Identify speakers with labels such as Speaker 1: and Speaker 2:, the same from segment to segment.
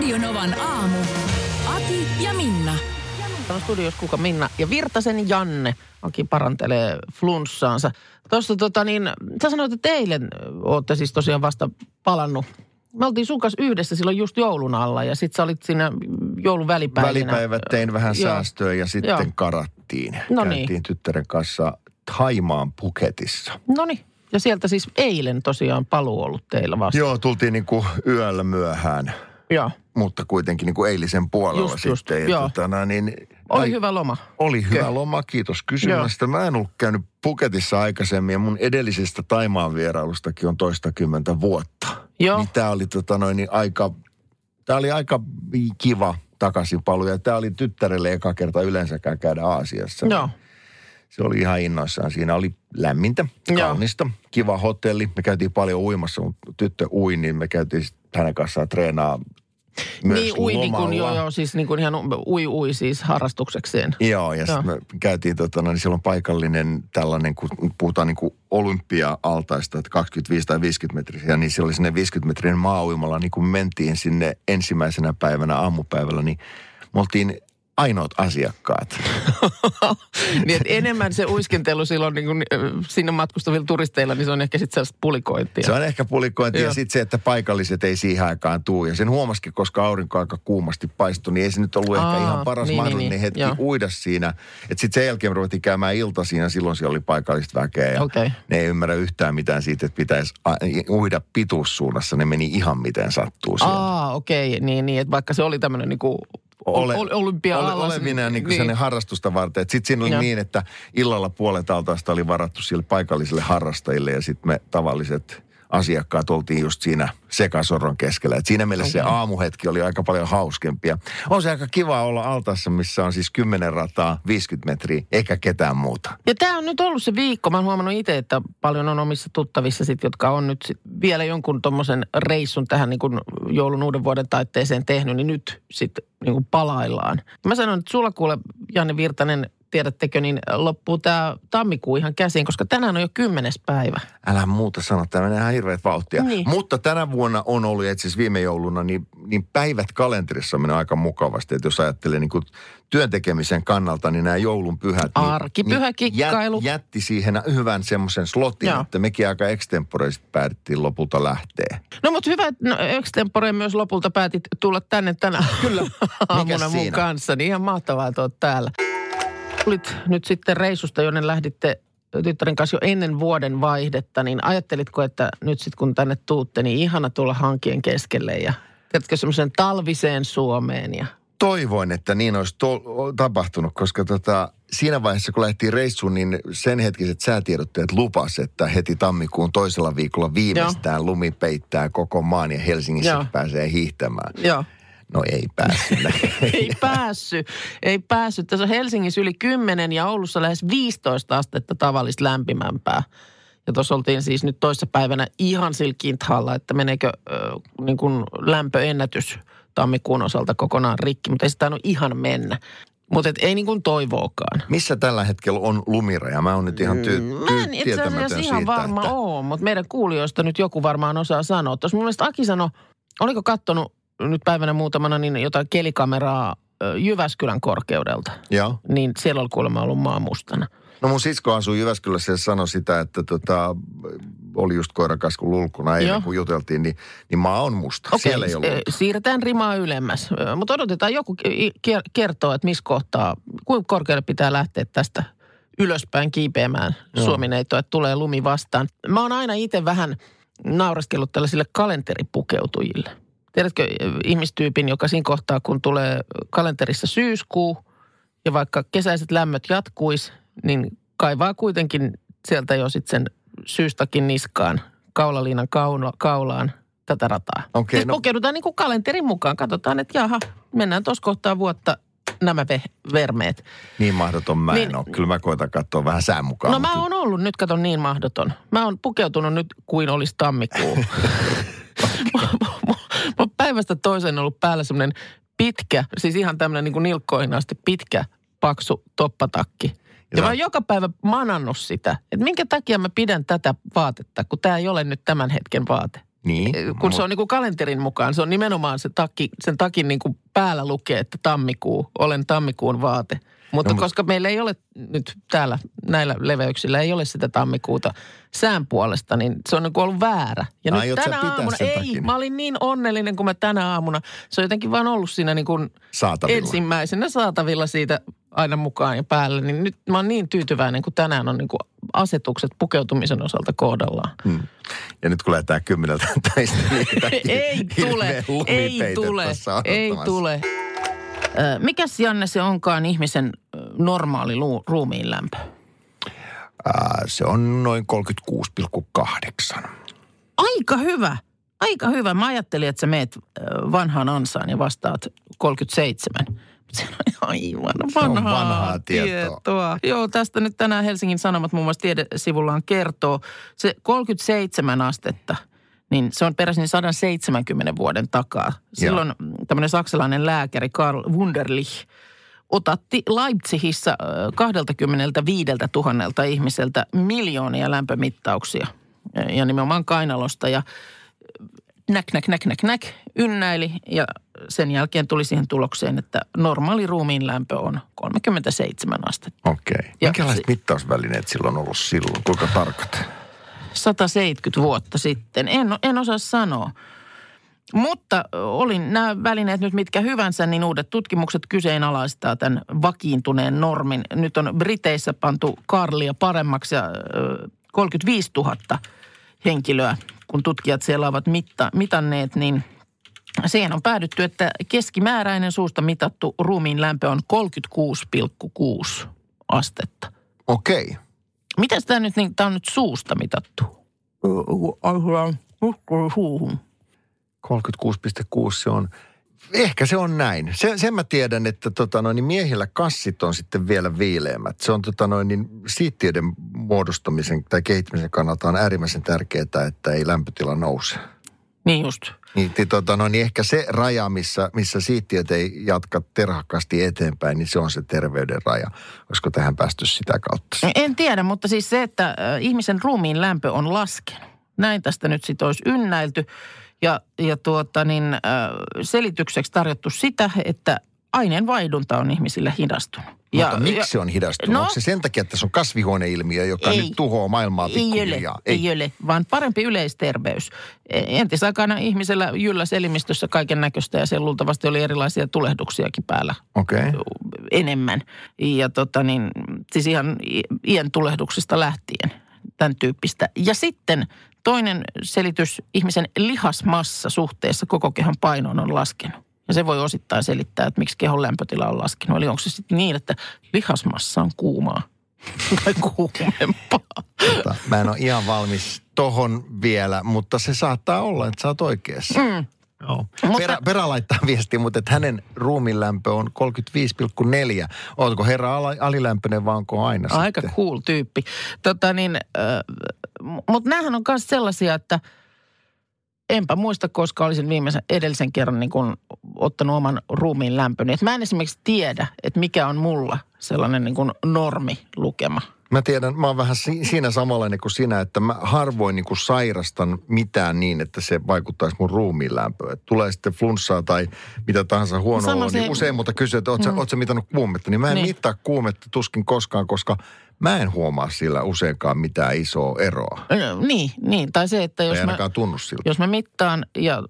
Speaker 1: Radionovan aamu. Ati ja Minna.
Speaker 2: on studios kuka Minna ja Virtasen Janne. Aki parantelee flunssaansa. Tuossa tota niin, sä sanoit, että eilen ootte siis tosiaan vasta palannut. Me oltiin sun kanssa yhdessä silloin just joulun alla ja sit sä olit siinä joulun välipäivinä.
Speaker 3: Välipäivät tein vähän
Speaker 2: Joo.
Speaker 3: säästöä ja sitten
Speaker 2: Joo.
Speaker 3: karattiin.
Speaker 2: No niin.
Speaker 3: Käytiin tyttären kanssa Thaimaan Phuketissa.
Speaker 2: No niin. Ja sieltä siis eilen tosiaan paluu ollut teillä vasta.
Speaker 3: Joo, tultiin niinku yöllä myöhään,
Speaker 2: Joo.
Speaker 3: mutta kuitenkin niinku eilisen puolella
Speaker 2: Just, just,
Speaker 3: sitten.
Speaker 2: joo.
Speaker 3: Ja totana, niin,
Speaker 2: Oli
Speaker 3: ai-
Speaker 2: hyvä loma.
Speaker 3: Oli hyvä
Speaker 2: Kö?
Speaker 3: loma, kiitos kysymästä. Mä en ollut käynyt Puketissa aikaisemmin ja mun edellisestä Taimaan vierailustakin on toistakymmentä vuotta.
Speaker 2: Joo.
Speaker 3: Niin tää oli tota noin, niin aika, tää oli aika kiva takaisinpalu ja tää oli tyttärelle eka kerta yleensäkään käydä Aasiassa.
Speaker 2: Joo.
Speaker 3: Se oli ihan innoissaan. Siinä oli lämmintä,
Speaker 2: Joo.
Speaker 3: kaunista, kiva hotelli. Me käytiin paljon uimassa, mutta tyttö ui, niin me käytiin hänen kanssaan treenaa myös
Speaker 2: niin ui niin kuin, joo, joo, siis niin kuin ihan ui ui siis harrastuksekseen.
Speaker 3: Joo, ja sitten me käytiin, tota, no, niin siellä on paikallinen tällainen, kun puhutaan niin kuin olympia-altaista, että 25 tai 50 metriä, niin siellä oli sinne 50 metrin maa niin kun mentiin sinne ensimmäisenä päivänä aamupäivällä, niin me oltiin ainoat asiakkaat.
Speaker 2: niin enemmän se uiskentelu silloin niin kuin, sinne matkustavilla turisteilla, niin se on ehkä sitten sellaista pulikointia.
Speaker 3: Se on ehkä pulikointi ja sitten se, että paikalliset ei siihen aikaan tuu. Ja sen huomasikin, koska aurinko aika kuumasti paistui, niin ei se nyt ollut
Speaker 2: Aa,
Speaker 3: ehkä ihan paras
Speaker 2: niin, niin,
Speaker 3: mahdollinen
Speaker 2: niin,
Speaker 3: hetki
Speaker 2: joo.
Speaker 3: uida siinä. Että sitten sen jälkeen ruvettiin käymään ilta siinä, silloin siellä oli paikallista väkeä. Ja
Speaker 2: Okei.
Speaker 3: Ne ei ymmärrä yhtään mitään siitä, että pitäisi uida pituussuunnassa. Ne meni ihan miten sattuu siellä.
Speaker 2: Aa, okei, okay. niin, niin, että vaikka se oli tämmöinen niin kuin
Speaker 3: Ole-
Speaker 2: ol, olympia
Speaker 3: ole, olevina niin kuin niin. harrastusta varten. Sitten siinä oli
Speaker 2: Joo.
Speaker 3: niin, että illalla puolet altaasta oli varattu sille paikallisille harrastajille ja sitten me tavalliset asiakkaat oltiin just siinä sekasorron keskellä. Et siinä mielessä okay. se aamuhetki oli aika paljon hauskempia. On se aika kiva olla altaassa, missä on siis 10 rataa, 50 metriä, eikä ketään muuta.
Speaker 2: Ja tämä on nyt ollut se viikko. Mä oon huomannut itse, että paljon on omissa tuttavissa sit, jotka on nyt sit vielä jonkun tommosen reissun tähän niin kuin joulun uuden vuoden taitteeseen tehnyt, niin nyt sitten niin kuin palaillaan. Mä sanon, että sulla kuule, Janne Virtanen, tiedättekö, niin loppuu tämä tammikuu ihan käsiin, koska tänään on jo kymmenes päivä.
Speaker 3: Älä muuta sano, tämä menee ihan hirveät vauhtia.
Speaker 2: Niin.
Speaker 3: Mutta tänä vuonna on ollut, itse asiassa viime jouluna, niin, niin päivät kalenterissa menee aika mukavasti. Että jos ajattelee niin kuin työn tekemisen kannalta, niin nämä joulun pyhät. Niin,
Speaker 2: Arkipyhäkikkailu.
Speaker 3: Niin jät, jätti siihen hyvän semmoisen slotin,
Speaker 2: Joo.
Speaker 3: että mekin aika extemporeisesti päätettiin lopulta lähteä.
Speaker 2: No mutta hyvä, että no, extempore myös lopulta päätit tulla tänne tänä Kyllä. aamuna mun kanssa. Niin ihan mahtavaa, että oot täällä. Tulit nyt sitten reissusta, jonne lähditte tyttären kanssa jo ennen vuoden vaihdetta, niin ajattelitko, että nyt sitten kun tänne tuutte, niin ihana tulla hankien keskelle ja tiedätkö semmoisen talviseen Suomeen ja
Speaker 3: Toivoin, että niin olisi to- tapahtunut, koska tota, siinä vaiheessa, kun lähtiin reissuun, niin sen hetkiset säätiedotteet lupas, että heti tammikuun toisella viikolla viimeistään lumi peittää koko maan ja Helsingissä
Speaker 2: Joo.
Speaker 3: pääsee hiihtämään.
Speaker 2: Joo.
Speaker 3: No ei päässyt.
Speaker 2: ei päässyt, ei päässyt. Tässä on Helsingissä yli 10 ja Oulussa lähes 15 astetta tavallista lämpimämpää. Ja tuossa oltiin siis nyt toissa päivänä ihan sillä kinthalla, että meneekö äh, niin kuin lämpöennätys tammikuun osalta kokonaan rikki, mutta ei sitä tainnut ihan mennä. Mutta ei niin kuin toivoakaan.
Speaker 3: Missä tällä hetkellä on lumiraja? Mä oon nyt ihan ty-
Speaker 2: Mä
Speaker 3: ty-
Speaker 2: en itse asiassa
Speaker 3: siitä,
Speaker 2: ihan varma
Speaker 3: että...
Speaker 2: ole, mutta meidän kuulijoista nyt joku varmaan osaa sanoa. Tuossa mun mielestä Aki sanoi, oliko kattonut nyt päivänä muutamana niin jotain kelikameraa Jyväskylän korkeudelta?
Speaker 3: Joo.
Speaker 2: Niin siellä oli kuulemma ollut maa mustana.
Speaker 3: No mun sisko asuu Jyväskylässä ja sanoi sitä, että tota, oli just koirakaskun lulkuna eilen,
Speaker 2: Joo.
Speaker 3: kun juteltiin, niin, niin maa on musta.
Speaker 2: Okei,
Speaker 3: Siellä ei ollut.
Speaker 2: siirretään rimaa ylemmäs. Mutta odotetaan joku kertoo, että missä kohtaa, kuinka korkealle pitää lähteä tästä ylöspäin kiipeämään
Speaker 3: Joo.
Speaker 2: Suomineitoa, että tulee lumi vastaan. Mä oon aina itse vähän naureskellut tällaisille kalenteripukeutujille. Tiedätkö ihmistyypin, joka siinä kohtaa, kun tulee kalenterissa syyskuu ja vaikka kesäiset lämmöt jatkuis, niin kaivaa kuitenkin sieltä jo sitten sen syystakin niskaan, kaulaliinan kaula, kaulaan, tätä rataa.
Speaker 3: Okei,
Speaker 2: siis
Speaker 3: no-
Speaker 2: pukeudutaan niin kuin kalenterin mukaan. Katsotaan, että jaha, mennään tuossa kohtaa vuotta nämä ve- vermeet.
Speaker 3: Niin mahdoton mä en
Speaker 2: Niin-
Speaker 3: ole. Kyllä mä koitan katsoa vähän sään mukaan.
Speaker 2: No mä
Speaker 3: mutta-
Speaker 2: oon ollut, nyt katon niin mahdoton. Mä oon pukeutunut nyt kuin olisi tammikuu. Mä oon päivästä toiseen ollut päällä semmoinen pitkä, siis ihan tämmöinen niin kuin nilkkoihin asti pitkä, paksu toppatakki. Ja,
Speaker 3: Ja
Speaker 2: mä oon joka päivä manannut sitä, että minkä takia mä pidän tätä vaatetta, kun tämä ei ole nyt tämän hetken vaate.
Speaker 3: Niin.
Speaker 2: Kun se on niin kuin kalenterin mukaan, se on nimenomaan se takki, sen takin niin kuin päällä lukee, että tammikuu, olen tammikuun vaate. Mutta
Speaker 3: No,
Speaker 2: koska meillä ei ole nyt täällä näillä leveyksillä, ei ole sitä tammikuuta sään puolesta, niin se on niin kuin ollut väärä. Ja
Speaker 3: Aiot
Speaker 2: nyt tänä aamuna, ei,
Speaker 3: takin?
Speaker 2: mä olin niin onnellinen kuin mä tänä aamuna. Se on jotenkin vaan ollut siinä niin kuin
Speaker 3: Saatavilla.
Speaker 2: ensimmäisenä saatavilla siitä aina mukaan ja päälle. Niin nyt mä oon niin tyytyväinen, kun tänään on niin kuin asetukset pukeutumisen osalta kohdallaan.
Speaker 3: Hmm. Ja nyt kun lähdetään kymmeneltä täistä, niin
Speaker 2: ei tule, ei tule, ei tule. Mikäs Janne se onkaan ihmisen normaali lu- ruumiin lämpö?
Speaker 3: Ää, se on noin 36,8.
Speaker 2: Aika hyvä, aika hyvä. Mä ajattelin, että sä meet ö, vanhaan ansaan ja vastaat 37. Mutta se on aivan vanhaa,
Speaker 3: vanhaa tietoa.
Speaker 2: Joo, tästä nyt tänään Helsingin Sanomat muun muassa tiedesivullaan kertoo. Se 37 astetta, niin se on peräisin 170 vuoden takaa. Silloin tämmöinen saksalainen lääkäri Karl Wunderlich otatti Leipzigissä ö, 25 000 ihmiseltä miljoonia lämpömittauksia ja nimenomaan kainalosta ja näk, näk, näk, näk, näk, ynnäili ja sen jälkeen tuli siihen tulokseen, että normaali ruumiin lämpö on 37 astetta.
Speaker 3: Okei.
Speaker 2: Ja
Speaker 3: Minkälaiset
Speaker 2: se-
Speaker 3: mittausvälineet silloin on ollut silloin? Kuinka tarkat?
Speaker 2: 170 vuotta sitten. En, en osaa sanoa. Mutta olin nämä välineet nyt mitkä hyvänsä, niin uudet tutkimukset kyseenalaistaa tämän vakiintuneen normin. Nyt on Briteissä pantu Karlia paremmaksi ja ö, 35 000 henkilöä, kun tutkijat siellä ovat mitta, mitanneet, niin siihen on päädytty, että keskimääräinen suusta mitattu ruumiin lämpö on 36,6 astetta.
Speaker 3: Okei.
Speaker 2: Miten tämä nyt, niin, tämä on nyt suusta mitattu? Suuhun.
Speaker 3: 36,6 se on. Ehkä se on näin. Se, sen mä tiedän, että tota noin, niin miehillä kassit on sitten vielä viileämmät. Se on tota noin, niin siittiöiden muodostamisen tai kehittämisen kannalta on äärimmäisen tärkeää, että ei lämpötila nouse.
Speaker 2: Niin just.
Speaker 3: Niin, ti- tota, no, niin ehkä se raja, missä, missä siittiöt ei jatka terhakkaasti eteenpäin, niin se on se terveyden raja. Olisiko tähän päästy sitä kautta?
Speaker 2: En tiedä, mutta siis se, että ihmisen ruumiin lämpö on laskenut. Näin tästä nyt sitten olisi ynnäilty. Ja, ja tuota niin, äh, selitykseksi tarjottu sitä, että aineenvaihdunta on ihmisille hidastunut.
Speaker 3: Ja, Mutta miksi se on hidastunut?
Speaker 2: No-
Speaker 3: Onko se sen takia, että se on kasvihuoneilmiö, joka
Speaker 2: Ei.
Speaker 3: nyt tuhoaa maailmaa
Speaker 2: Ei
Speaker 3: pikkuhiljaa?
Speaker 2: ei. ei ole, vaan parempi yleisterveys. E, Entisaikana ihmisellä jylläs elimistössä kaiken näköistä ja siellä luultavasti oli erilaisia tulehduksiakin päällä.
Speaker 3: Okay.
Speaker 2: enemmän. Ja tota niin, siis ihan iän tulehduksista lähtien, tämän tyyppistä. Ja sitten toinen selitys, ihmisen lihasmassa suhteessa koko kehon painoon on laskenut. Ja se voi osittain selittää, että miksi kehon lämpötila on laskenut. Eli onko se sitten niin, että lihasmassa on kuumaa tai kuumempaa?
Speaker 3: Tota, mä en ole ihan valmis tohon vielä, mutta se saattaa olla, että sä oot oikeassa. Mm. Joo.
Speaker 2: Mutta-
Speaker 3: Perä, perä laittaa viestiä, mutta että hänen ruumin lämpö on 35,4. Ootko herra alilämpöinen vai onko aina
Speaker 2: Aika
Speaker 3: sitten?
Speaker 2: cool tyyppi. Tota niin, äh, mutta näähän on myös sellaisia, että enpä muista, koska olisin viimeisen edellisen kerran niin kun ottanut oman ruumiin lämpöni. Et mä en esimerkiksi tiedä, että mikä on mulla sellainen niin kun normilukema.
Speaker 3: Mä tiedän, mä oon vähän si- siinä samanlainen kuin sinä, että mä harvoin niin kuin sairastan mitään niin, että se vaikuttaisi mun ruumiin lämpöön. Et tulee sitten flunssaa tai mitä tahansa huonoa, olo,
Speaker 2: se-
Speaker 3: niin usein multa kysyy, että oot, sä,
Speaker 2: Mm.
Speaker 3: oot sä mitannut kuumetta. Niin mä en
Speaker 2: Niin.
Speaker 3: mittaa kuumetta tuskin koskaan, koska mä en huomaa sillä useinkaan mitään isoa eroa.
Speaker 2: Niin, niin. Tai se, että
Speaker 3: Jos ei
Speaker 2: mä,
Speaker 3: tunnu siltä.
Speaker 2: jos mä mittaan ja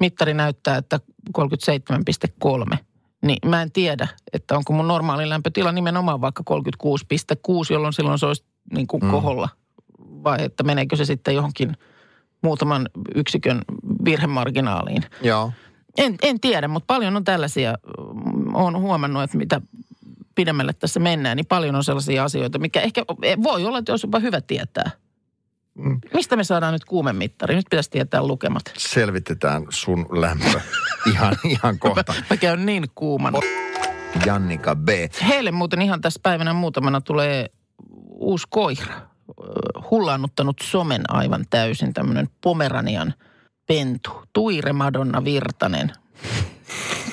Speaker 2: mittari näyttää, että 37,3, niin mä en tiedä, että onko mun normaali lämpötila nimenomaan vaikka 36,6, jolloin silloin se olisi niin kuin
Speaker 3: Mm.
Speaker 2: koholla. Vai että meneekö se sitten johonkin muutaman yksikön virhemarginaaliin.
Speaker 3: Joo.
Speaker 2: En, en tiedä, mutta paljon on tällaisia. Olen huomannut, että mitä pidemmälle tässä mennään, niin paljon on sellaisia asioita, mikä ehkä voi olla, että olisi jopa hyvä tietää. Mistä me saadaan nyt kuumemittari? Nyt pitäisi tietää lukemat.
Speaker 3: Selvitetään sun lämpö ihan, ihan kohta.
Speaker 2: Mä käyn niin kuumana.
Speaker 3: Jannika B.
Speaker 2: Heille muuten ihan tässä päivänä muutamana tulee uusi koira. Hullaannuttanut somen aivan täysin tämmöinen Pomeranian pentu. Tuire Madonna Virtanen.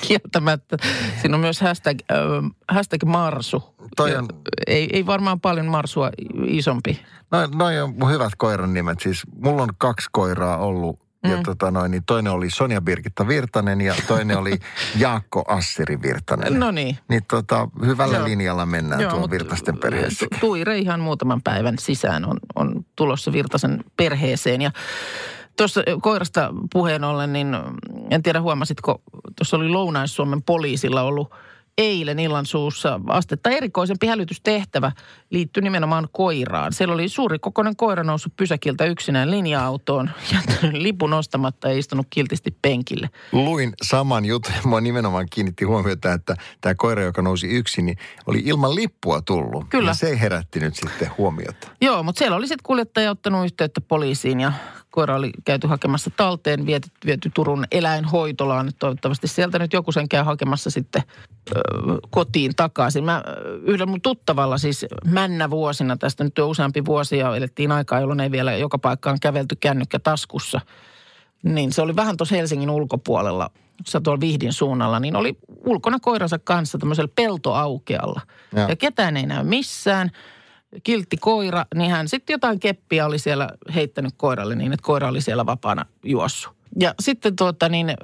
Speaker 2: Kieltämättä. Siinä on myös hashtag, äh, hashtag Marsu.
Speaker 3: Toi on-
Speaker 2: Ei, ei varmaan paljon Marsua isompi.
Speaker 3: No, noi on mun hyvät koiran nimet. Siis mulla on kaksi koiraa ollut. Ja
Speaker 2: Mm.
Speaker 3: tota noin, niin toinen oli Sonja Birgitta Virtanen ja toinen oli Jaakko Assiri Virtanen.
Speaker 2: No niin.
Speaker 3: Niin tota, hyvällä
Speaker 2: Joo.
Speaker 3: linjalla mennään Joo,
Speaker 2: mut
Speaker 3: Virtasten perheessä.
Speaker 2: Tu- Tuire ihan muutaman päivän sisään on, on tulossa Virtasen perheeseen. Ja tuossa koirasta puheen ollen, niin en tiedä huomasitko, tuossa oli Lounais-Suomen poliisilla ollut eilen illan suussa astetta erikoisempi hälytystehtävä liittyi nimenomaan koiraan. Siellä oli suuri kokoinen koira noussut pysäkiltä yksinään linja-autoon, jättänyt lipun ostamatta ja istunut kiltisti penkille.
Speaker 3: Luin saman jutun ja mua nimenomaan kiinnitti huomiota, että tämä koira, joka nousi yksin, niin oli ilman lippua tullut.
Speaker 2: Kyllä.
Speaker 3: Ja se herätti nyt sitten huomiota.
Speaker 2: Joo, mutta siellä oli sitten kuljettaja ottanut yhteyttä poliisiin ja koira oli käyty hakemassa talteen, viety, viety Turun eläinhoitolaan. Toivottavasti sieltä nyt joku sen käy hakemassa sitten ö, kotiin takaisin. Mä yhdellä mun tuttavalla siis männä vuosina, tästä nyt jo useampi vuosi ja elettiin aikaa, jolloin ei vielä joka paikkaan kävelty kännykkä taskussa. Niin se oli vähän tuossa Helsingin ulkopuolella, jossa tuolla Vihdin suunnalla, niin oli ulkona koiransa kanssa tämmöisellä peltoaukealla.
Speaker 3: Joo.
Speaker 2: Ja ketään ei näy missään kiltti koira, niin hän sitten jotain keppiä oli siellä heittänyt koiralle niin, että koira oli siellä vapaana juossut. Ja sitten tuota niin,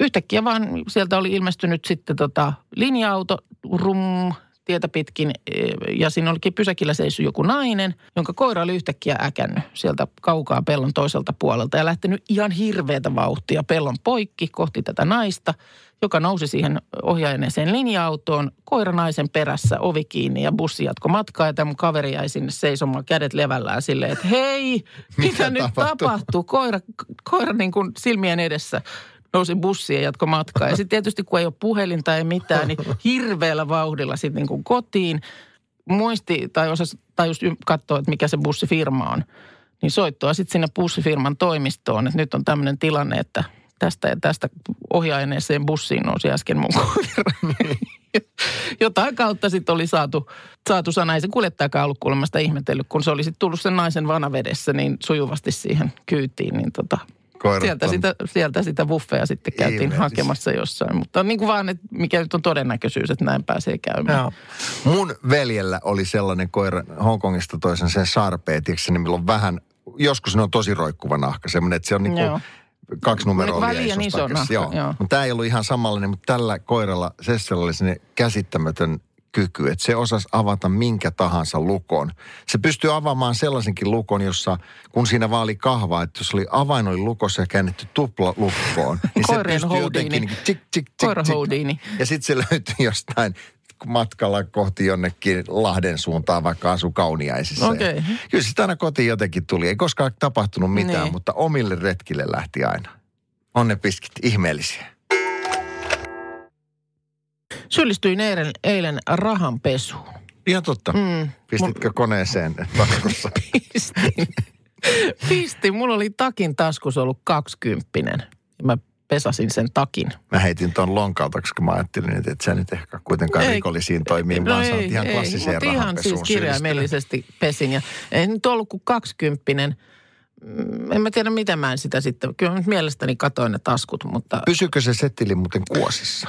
Speaker 2: yhtäkkiä vaan sieltä oli ilmestynyt sitten tota linja-auto, rum, tietä pitkin e, ja siinä olikin pysäkillä seissyt joku nainen, jonka koira oli yhtäkkiä äkännyt sieltä kaukaa pellon toiselta puolelta ja lähtenyt ihan hirveätä vauhtia pellon poikki kohti tätä naista, joka nousi siihen ohjaajaneeseen linja-autoon, koiranaisen perässä, ovi kiinni ja bussi jatko matkaa. Ja tämä mun kaveri jäi sinne seisomaan kädet levällään silleen, että hei, mitä,
Speaker 3: Mitä
Speaker 2: nyt
Speaker 3: tapahtuu?
Speaker 2: tapahtuu? Koira, koira niin kuin silmien edessä nousi bussiin ja jatko matkaa. Ja sitten tietysti kun ei ole puhelinta ei mitään, niin hirveällä vauhdilla sitten niin kuin kotiin. Muisti tai osasi tajus katsoa, että mikä se bussifirma on. Niin soittoa sitten sinne bussifirman toimistoon, että nyt on tämmöinen tilanne, että tästä ja tästä ohjaajaneeseen bussiin nousi äsken mun. Jotain kautta sitten oli saatu, saatu sana. Ei se kuljettajakaan ollut kuulemma sitä ihmetellyt, kun se oli sitten tullut sen naisen vanavedessä niin sujuvasti siihen kyytiin. Niin tota,
Speaker 3: Koirat
Speaker 2: sieltä,
Speaker 3: on-
Speaker 2: sitä, sieltä sitä buffeja sitten käytiin
Speaker 3: Ihmeellistä.
Speaker 2: hakemassa jossain. Mutta niin kuin vaan, että mikä nyt on todennäköisyys, että näin pääsee käymään.
Speaker 3: Joo. Mun veljellä oli sellainen koira, Hongkongista toisen sen sarpeet, tiedätkö, niin milloin vähän, joskus ne on tosi roikkuva nahka, semmoinen, että se on niin
Speaker 2: Joo.
Speaker 3: kuin kaksi numeroa
Speaker 2: Niin liian iso nahka, joo.
Speaker 3: Mutta tämä ei ollut ihan samanlainen, mutta tällä koiralla Sessellä oli sinne käsittämätön kyky, että se osasi avata minkä tahansa lukon. Se pystyy avaamaan sellaisenkin lukon, jossa, kun siinä vaan oli kahva, että jos oli avain oli lukossa ja käännetty tupla lukkoon, niin se pystyy
Speaker 2: Houdini.
Speaker 3: jotenkin niin tik, tik, tik. Ja sitten se löytyi jostain matkalla kohti jonnekin Lahden suuntaan, vaikka asu Kauniaisissa. Ja Kyllä sitä aina kotiin jotenkin tuli. Ei koskaan tapahtunut mitään,
Speaker 2: Niin.
Speaker 3: mutta omille retkille lähti aina. On ne piskit ihmeellisiä.
Speaker 2: Syyllistyin eilen, eilen rahanpesuun.
Speaker 3: Ihan totta.
Speaker 2: Mm.
Speaker 3: Pistitkö koneeseen taskussa?
Speaker 2: Pistin. Pistin. Mulla oli takin taskussa ollut kaksikymppinen. Mä pesasin sen takin.
Speaker 3: Mä heitin ton lonkalta, koska mä ajattelin, että et sä nyt ehkä kuitenkaan
Speaker 2: Ei.
Speaker 3: rikollisiin toimiin, vaan sä oot ihan klassiseen
Speaker 2: mutta ihan siis kirjaimellisesti pesin. Ja ei nyt ollut kuin kaksikymppinen. Mm, En mä tiedä, miten mä en sitä sitten. Kyllä mielestäni katoin ne taskut, mutta...
Speaker 3: Pysykö se settili muuten kuosissa?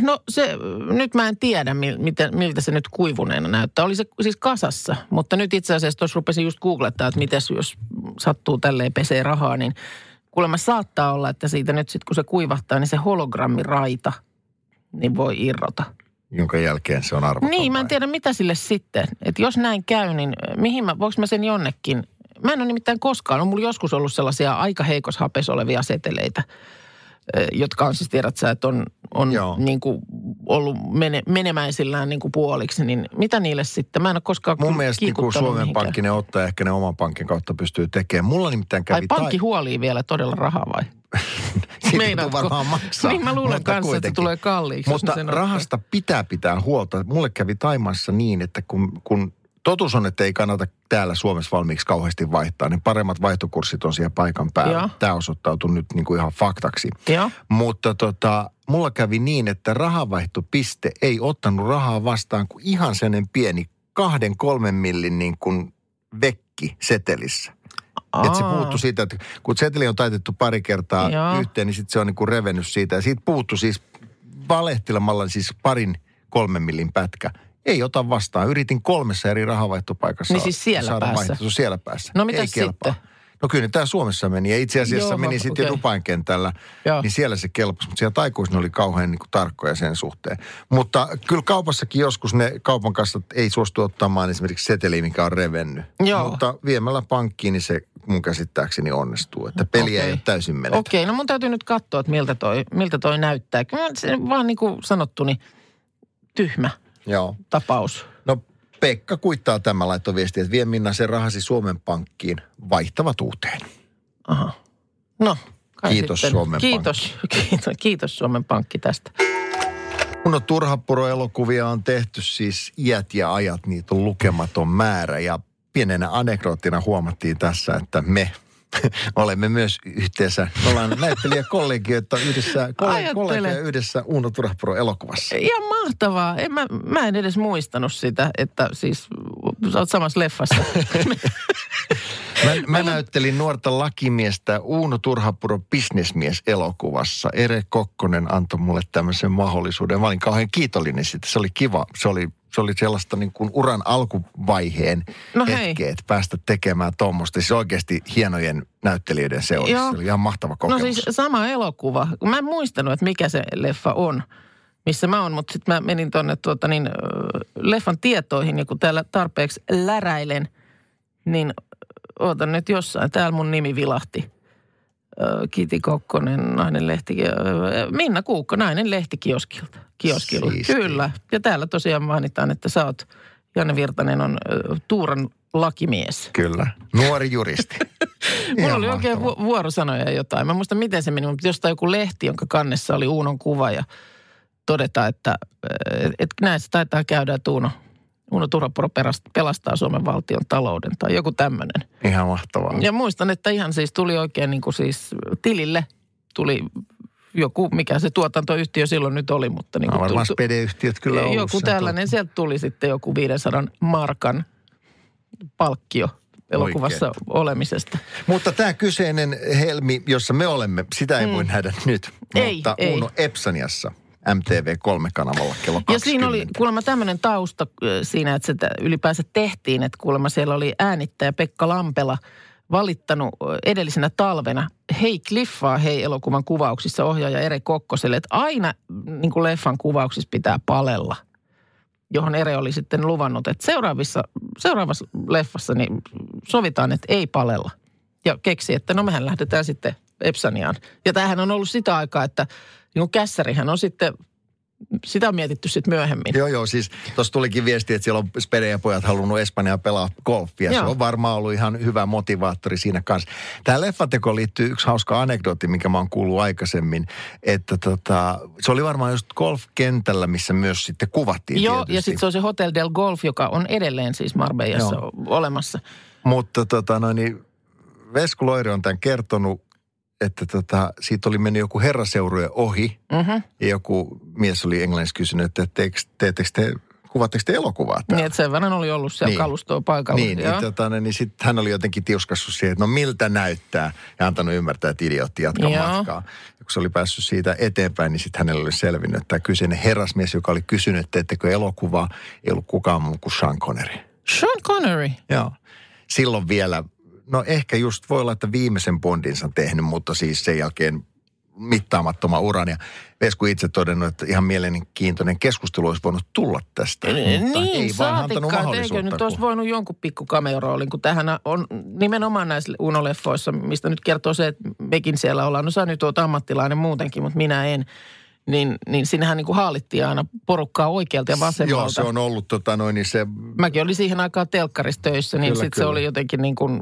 Speaker 2: No se, nyt mä en tiedä, miten, miltä se nyt kuivuneena näyttää. Oli se siis kasassa, mutta nyt itse asiassa tuossa rupesin just googlettaa, että miten jos sattuu tälleen pesee rahaa, niin kuulemma saattaa olla, että siitä nyt sitten kun se kuivahtaa, niin se hologrammiraita niin voi irrota.
Speaker 3: jonka jälkeen se on arvoton.
Speaker 2: Niin, mä en tiedä mitä sille sitten. Että jos näin käy, niin mihin mä, voiko mä sen jonnekin? Mä en ole nimittäin koskaan, on mulla joskus ollut sellaisia aika heikos hapes olevia seteleitä, jotka on siis, tiedät sä, että on, on
Speaker 3: Joo.
Speaker 2: niin kuin ollut mene, menemäisillään niin kuin puoliksi, niin mitä niille sitten? Mä en ole koskaan
Speaker 3: Mun mielestä niin kuin Suomen
Speaker 2: mihinkään.
Speaker 3: Pankki ne ottaa ehkä ne oman pankin kautta pystyy tekemään. Mulla nimittäin
Speaker 2: Ai
Speaker 3: kävi...
Speaker 2: pankki huolii vielä todella rahaa vai?
Speaker 3: Siitä
Speaker 2: Meinaatko?
Speaker 3: varmaan maksaa.
Speaker 2: Niin mä luulen
Speaker 3: mutta
Speaker 2: kanssa, että se
Speaker 3: kuitenkin.
Speaker 2: tulee kalliiksi.
Speaker 3: Mutta
Speaker 2: ottaa.
Speaker 3: rahasta pitää pitää huolta. Mulle kävi Taimassa niin, että kun, kun totuus on, että ei kannata täällä Suomessa valmiiksi kauheasti vaihtaa. Niin paremmat vaihtokurssit on siellä paikan päällä.
Speaker 2: Joo.
Speaker 3: Tämä osoittautui nyt niin kuin ihan faktaksi.
Speaker 2: Joo.
Speaker 3: Mutta tota, mulla kävi niin, että rahavaihtopiste ei ottanut rahaa vastaan kuin ihan sellainen pieni kahden, kolmen millin niin kuin vekki setelissä. Että se puuttu siitä, että kun seteli on taitettu pari kertaa
Speaker 2: Joo.
Speaker 3: yhteen, niin sitten se on niin kuin revennyt siitä. Ja siitä puuttu siis valehtelemalla siis parin kolmen millin pätkä. Ei ota vastaan. Yritin kolmessa eri rahavaihtopaikassa
Speaker 2: Niin siis siellä
Speaker 3: saada
Speaker 2: päässä?
Speaker 3: siellä päässä.
Speaker 2: No mitäs
Speaker 3: Ei kelpaa.
Speaker 2: sitten?
Speaker 3: No kyllä tämä Suomessa meni. Ja itse asiassa
Speaker 2: Joo,
Speaker 3: meni sitten okay. Dubain kentällä.
Speaker 2: Joo.
Speaker 3: Niin siellä se kelpasi. Mutta siellä taikuissa oli kauhean niin kuin, tarkkoja sen suhteen. Mutta kyllä kaupassakin joskus ne kaupan kassat ei suostu ottamaan esimerkiksi seteliä, mikä on revennyt.
Speaker 2: Joo.
Speaker 3: Mutta viemällä pankkiin, niin se mun käsittääkseni onnistuu. Että peliä
Speaker 2: Okei.
Speaker 3: ei ole täysin menetä.
Speaker 2: Okei, no mun täytyy nyt katsoa, että miltä toi, miltä toi näyttää. Kyllä se vaan niin kuin sanottu, niin tyhmä
Speaker 3: Joo.
Speaker 2: tapaus.
Speaker 3: No Pekka kuittaa tämä laittoi viestiä, että vie Minna se rahasi Suomen Pankkiin vaihtavat uuteen.
Speaker 2: Aha. No, kai
Speaker 3: Kiitos
Speaker 2: sitten.
Speaker 3: Suomen
Speaker 2: kiitos, kiitos, kiitos Suomen Pankki tästä.
Speaker 3: No Turhapuro-elokuvia on tehty siis iät ja ajat, niitä on lukematon määrä. Ja pienenä anekdoottina huomattiin tässä, että me olemme myös yhteensä, me ollaan näyttelijäkollegioita yhdessä, kolle-
Speaker 2: Ajattele.
Speaker 3: kollegoja yhdessä Uno Turhapuro-elokuvassa.
Speaker 2: Ihan mahtavaa. En mä, mä en edes muistanut sitä, että siis sä oot samassa leffassa.
Speaker 3: Mä, mä näyttelin nuorta lakimiestä Uuno Turhapuro bisnesmies elokuvassa. Ere Kokkonen antoi mulle tämmöisen mahdollisuuden. Mä olin kauhean kiitollinen siitä. Se oli kiva. Se oli, se oli sellaista niin kuin uran alkuvaiheen
Speaker 2: No hei.
Speaker 3: hetkeä, että päästä tekemään tuommoista. Siis oikeasti hienojen näyttelijöiden seurassa.
Speaker 2: Joo.
Speaker 3: Se oli ihan mahtava
Speaker 2: no
Speaker 3: kokemus.
Speaker 2: siis sama elokuva. Mä en muistanut, että mikä se leffa on, missä mä oon, mutta sitten mä menin tuonne tuota niin, leffan tietoihin ja kun täällä tarpeeksi läräilen, niin ootan nyt jossain. Täällä mun nimi vilahti. Kiti Kokkonen, nainen lehti, Minna Kuukko, nainen lehti kioskilta. Kioskilla.
Speaker 3: Siistiä.
Speaker 2: Kyllä. Ja täällä tosiaan mainitaan, että sä oot, Janne Virtanen on Tuuran lakimies.
Speaker 3: Kyllä. Nuori juristi.
Speaker 2: Mulla oli oikein vu- vuorosanoja ja jotain. Mä muistan, miten se meni, mutta jostain joku lehti, jonka kannessa oli Uunon kuva ja todeta, että et, et näin se taitaa käydä, että Uuno, Uuno Turhapuro pelastaa Suomen valtion talouden tai joku tämmöinen.
Speaker 3: Ihan mahtavaa.
Speaker 2: Ja muistan, että ihan siis tuli oikein niin kuin siis tilille tuli joku, mikä se tuotantoyhtiö silloin nyt oli, mutta niin
Speaker 3: No,
Speaker 2: kuin
Speaker 3: varmaan
Speaker 2: tu-
Speaker 3: spede-yhtiöt kyllä ollut
Speaker 2: joku tällainen, sieltä tuli sitten joku 500 markan palkkio elokuvassa
Speaker 3: Oikein.
Speaker 2: olemisesta.
Speaker 3: Mutta tämä kyseinen helmi, jossa me olemme, sitä ei voi nähdä nyt.
Speaker 2: Mm. Ei,
Speaker 3: mutta
Speaker 2: ei.
Speaker 3: Uno Epsaniassa MTV3-kanavalla kello 20.
Speaker 2: Ja siinä oli kuulemma tämmöinen tausta siinä, että se tä- ylipäänsä tehtiin, että kuulemma siellä oli äänittäjä Pekka Lampela valittanut edellisenä talvena Hei Cliffaa Hei elokuvan kuvauksissa ohjaaja Ere Kokkoselle, että aina niin kuin leffan kuvauksissa pitää palella, johon Ere oli sitten luvannut, että seuraavissa, seuraavassa leffassa niin sovitaan, että ei palella. Ja keksi, että no mehän lähdetään sitten Epsaniaan. Ja tämähän on ollut sitä aikaa, että niin kuin kässärihän on sitten sitä on mietitty sitten myöhemmin.
Speaker 3: Joo, joo, siis tuossa tulikin viesti, että siellä on Spede ja pojat halunnut Espanjaa pelaa golfia.
Speaker 2: Joo.
Speaker 3: Se on varmaan ollut ihan hyvä motivaattori siinä kanssa. Tähän leffatekoon liittyy yksi hauska anekdootti, mikä mä oon kuullut aikaisemmin, että tota, se oli varmaan just golfkentällä, missä myös sitten kuvattiin
Speaker 2: Joo,
Speaker 3: tietysti.
Speaker 2: ja sitten se on se Hotel del Golf, joka on edelleen siis Marbellassa
Speaker 3: Joo.
Speaker 2: olemassa.
Speaker 3: Mutta tota, no niin, Vesku Loiri on tämän kertonut, että tota, siitä oli mennyt joku herraseurue ohi.
Speaker 2: Mm-hmm.
Speaker 3: Ja joku mies oli englanniksi kysynyt, että teettekö, te, kuvatteko te elokuvaa täällä?
Speaker 2: Niin, että sen verran oli ollut siellä
Speaker 3: Niin.
Speaker 2: kalustoa paikalla.
Speaker 3: Niin, niin, tota, niin sitten hän oli jotenkin tiuskassut siihen, että no miltä näyttää. Ja antanut ymmärtää, että idiootti jatkaa
Speaker 2: Joo.
Speaker 3: matkaa. Ja kun se oli päässyt siitä eteenpäin, niin sitten hänelle oli selvinnyt, että tämä kyseinen herrasmies, joka oli kysynyt, että teettekö elokuvaa, ei ollut kukaan muu kuin Sean Connery.
Speaker 2: Sean Connery.
Speaker 3: Joo. Silloin vielä, no ehkä just voi olla, että viimeisen Bondinsa tehnyt, mutta siis sen jälkeen mittaamattoman uran. Ja Vesku itse todennut, että ihan mielenkiintoinen keskustelu olisi voinut tulla tästä. mutta
Speaker 2: niin,
Speaker 3: ei vaan antanut
Speaker 2: saatikka, että eikö
Speaker 3: mahdollisuutta.
Speaker 2: nyt olisi
Speaker 3: kun-
Speaker 2: voinut jonkun pikku cameo-roolin, kun tähän on nimenomaan näissä Uno-leffoissa, mistä nyt kertoo se, että mekin siellä ollaan. No sä nyt oot ammattilainen muutenkin, mutta minä en. Niin, niin sinnehän niin kuin haalittiin aina porukkaa oikealta ja vasemmalta.
Speaker 3: Joo, se on ollut tota noin, niin se
Speaker 2: Mäkin olin siihen aikaan telkkarissa töissä, niin sitten se oli jotenkin niin kuin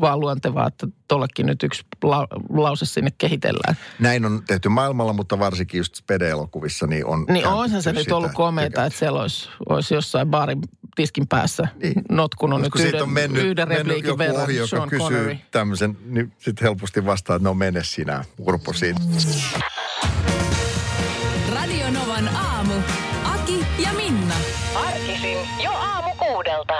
Speaker 2: vaan luontevaa, että tollekin nyt yksi la- lause sinne kehitellään.
Speaker 3: näin on tehty maailmalla, mutta varsinkin just Spede-elokuvissa niin on
Speaker 2: Niin onhan se nyt ollut komeita, että siellä olisi, olisi jossain baarin tiskin päässä.
Speaker 3: Niin.
Speaker 2: Notkunut nyt
Speaker 3: siitä
Speaker 2: yhden,
Speaker 3: on mennyt,
Speaker 2: yhden
Speaker 3: mennyt joku
Speaker 2: verran.
Speaker 3: ohi, joka
Speaker 2: Sean
Speaker 3: kysyy
Speaker 2: Connery.
Speaker 3: tämmöisen, niin sitten helposti vastaa, että no mene sinä, urpo siitä.
Speaker 1: Radio Novan aamu. Aki ja Minna.
Speaker 4: Arkisin jo aamu kuudelta.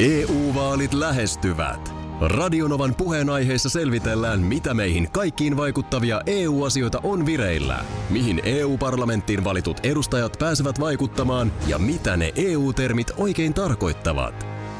Speaker 5: EU-vaalit lähestyvät. Radionovan puheenaiheessa selvitellään, mitä meihin kaikkiin vaikuttavia EU-asioita on vireillä, mihin EU-parlamenttiin valitut edustajat pääsevät vaikuttamaan ja mitä ne EU-termit oikein tarkoittavat.